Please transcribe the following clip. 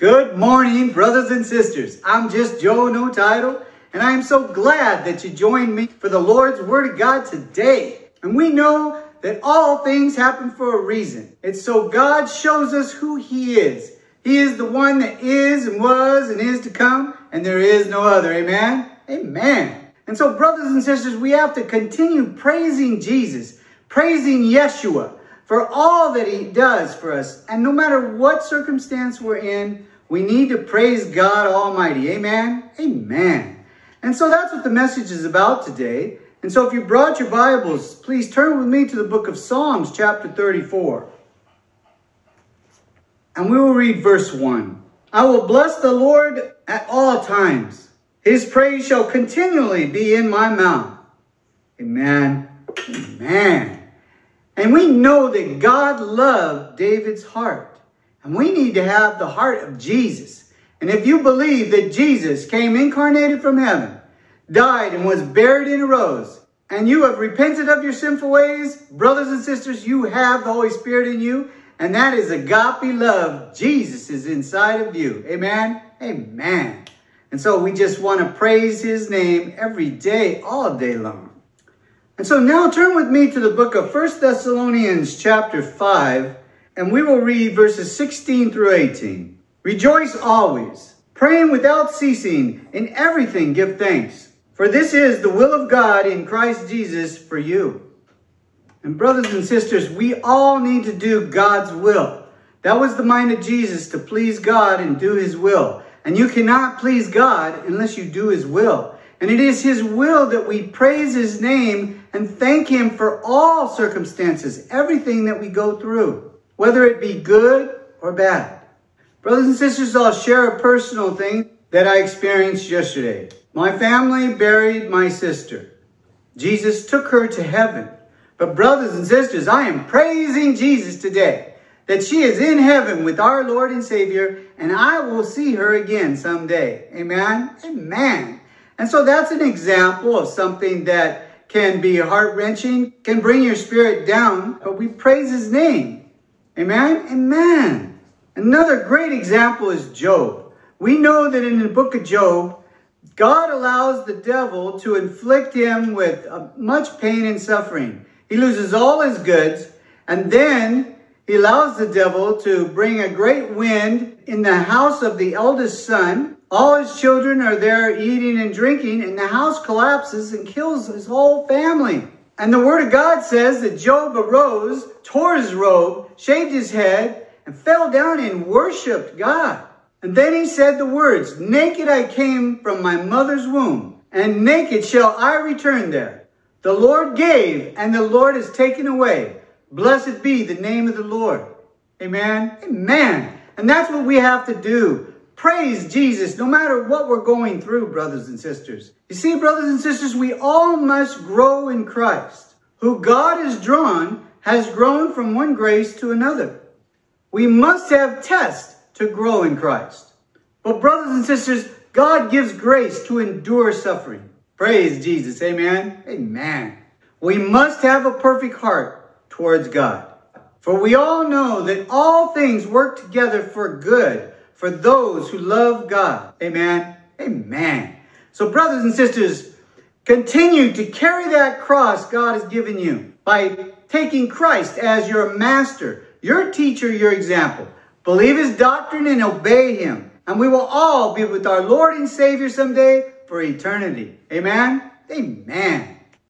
Good morning, brothers and sisters. I'm just Joe No Title, and I am so glad that you joined me for the Lord's Word of God today. And we know that all things happen for a reason. It's so God shows us who He is. He is the one that is and was and is to come, and there is no other. Amen? Amen. And so, brothers and sisters, we have to continue praising Jesus, praising Yeshua for all that he does for us. And no matter what circumstance we're in, we need to praise God Almighty. Amen? Amen. And so that's what the message is about today. And so if you brought your Bibles, please turn with me to the book of Psalms, chapter 34. And we will read verse 1. I will bless the Lord at all times. His praise shall continually be in my mouth. Amen. Amen. And we know that God loved David's heart. And we need to have the heart of Jesus. And if you believe that Jesus came incarnated from heaven, died and was buried and arose, and you have repented of your sinful ways, brothers and sisters, you have the Holy Spirit in you, and that is agape love. Jesus is inside of you. Amen? Amen. And so we just want to praise his name every day, all day long. And so now turn with me to the book of First Thessalonians chapter 5, and we will read verses 16 through 18. Rejoice always, praying without ceasing, in everything give thanks, for this is the will of God in Christ Jesus for you. And brothers and sisters, we all need to do God's will. That was the mind of Jesus, to please God and do his will. And you cannot please God unless you do his will. And it is his will that we praise his name and thank him for all circumstances, everything that we go through, whether it be good or bad. Brothers and sisters, I'll share a personal thing that I experienced yesterday. My family buried my sister. Jesus took her to heaven. But brothers and sisters, I am praising Jesus today that she is in heaven with our Lord and Savior, and I will see her again someday. Amen? Amen. And so that's an example of something that can be heart wrenching, can bring your spirit down, but we praise his name. Amen? Amen. Another great example is Job. We know that in the book of Job, God allows the devil to inflict him with uh, much pain and suffering. He loses all his goods, and then he allows the devil to bring a great wind in the house of the eldest son. All his children are there eating and drinking, and the house collapses and kills his whole family. And the word of God says that Job arose, tore his robe, shaved his head, and fell down and worshiped God. And then he said the words, Naked I came from my mother's womb, and naked shall I return there. The Lord gave and the Lord has taken away. Blessed be the name of the Lord. Amen. Amen. And that's what we have to do. Praise Jesus no matter what we're going through, brothers and sisters. You see, brothers and sisters, we all must grow in Christ. Who God has drawn has grown from one grace to another. We must have tests to grow in Christ. But brothers and sisters, God gives grace to endure suffering. Praise Jesus. Amen. Amen. We must have a perfect heart towards God. For we all know that all things work together for good for those who love God. Amen. Amen. So, brothers and sisters, continue to carry that cross God has given you by taking Christ as your master, your teacher, your example. Believe his doctrine and obey him. And we will all be with our Lord and Savior someday for eternity. Amen? Amen.